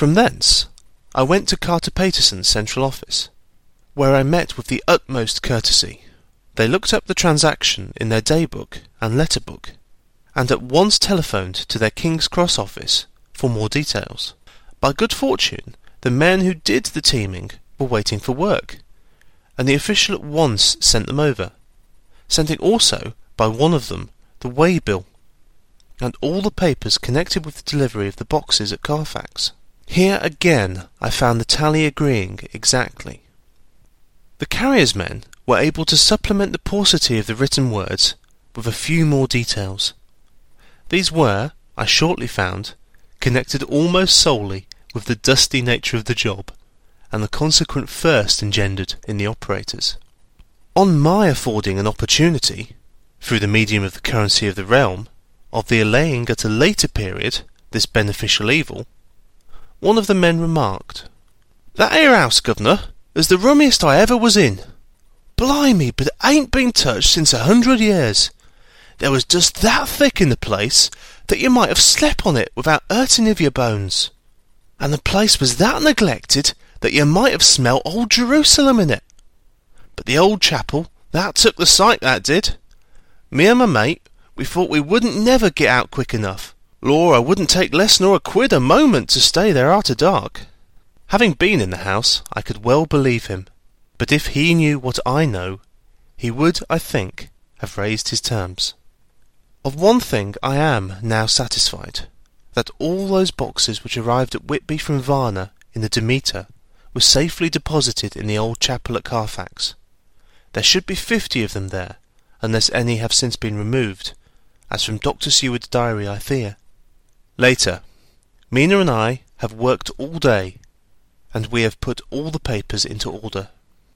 From thence I went to Carter Paterson's central office, where I met with the utmost courtesy. They looked up the transaction in their day book and letter book, and at once telephoned to their King's Cross office for more details. By good fortune, the men who did the teaming were waiting for work, and the official at once sent them over, sending also by one of them the way bill and all the papers connected with the delivery of the boxes at Carfax. Here again I found the tally agreeing exactly. The carrier's men were able to supplement the paucity of the written words with a few more details. These were, I shortly found, connected almost solely with the dusty nature of the job and the consequent thirst engendered in the operators. On my affording an opportunity, through the medium of the currency of the realm, of the allaying at a later period this beneficial evil, one of the men remarked, That here house, governor, is the rummiest I ever was in. Blimey, but it ain't been touched since a hundred years. There was just that thick in the place that you might have slept on it without hurting of your bones. And the place was that neglected that you might have smelt old Jerusalem in it. But the old chapel, that took the sight, that did. Me and my mate, we thought we wouldn't never get out quick enough. Lor, I wouldn't take less nor a quid a moment to stay there arter dark. Having been in the house, I could well believe him. But if he knew what I know, he would, I think, have raised his terms. Of one thing I am now satisfied, that all those boxes which arrived at Whitby from Varna in the Demeter were safely deposited in the old chapel at Carfax. There should be fifty of them there, unless any have since been removed, as from Dr. Seward's diary I fear. Later, Mina and I have worked all day, and we have put all the papers into order.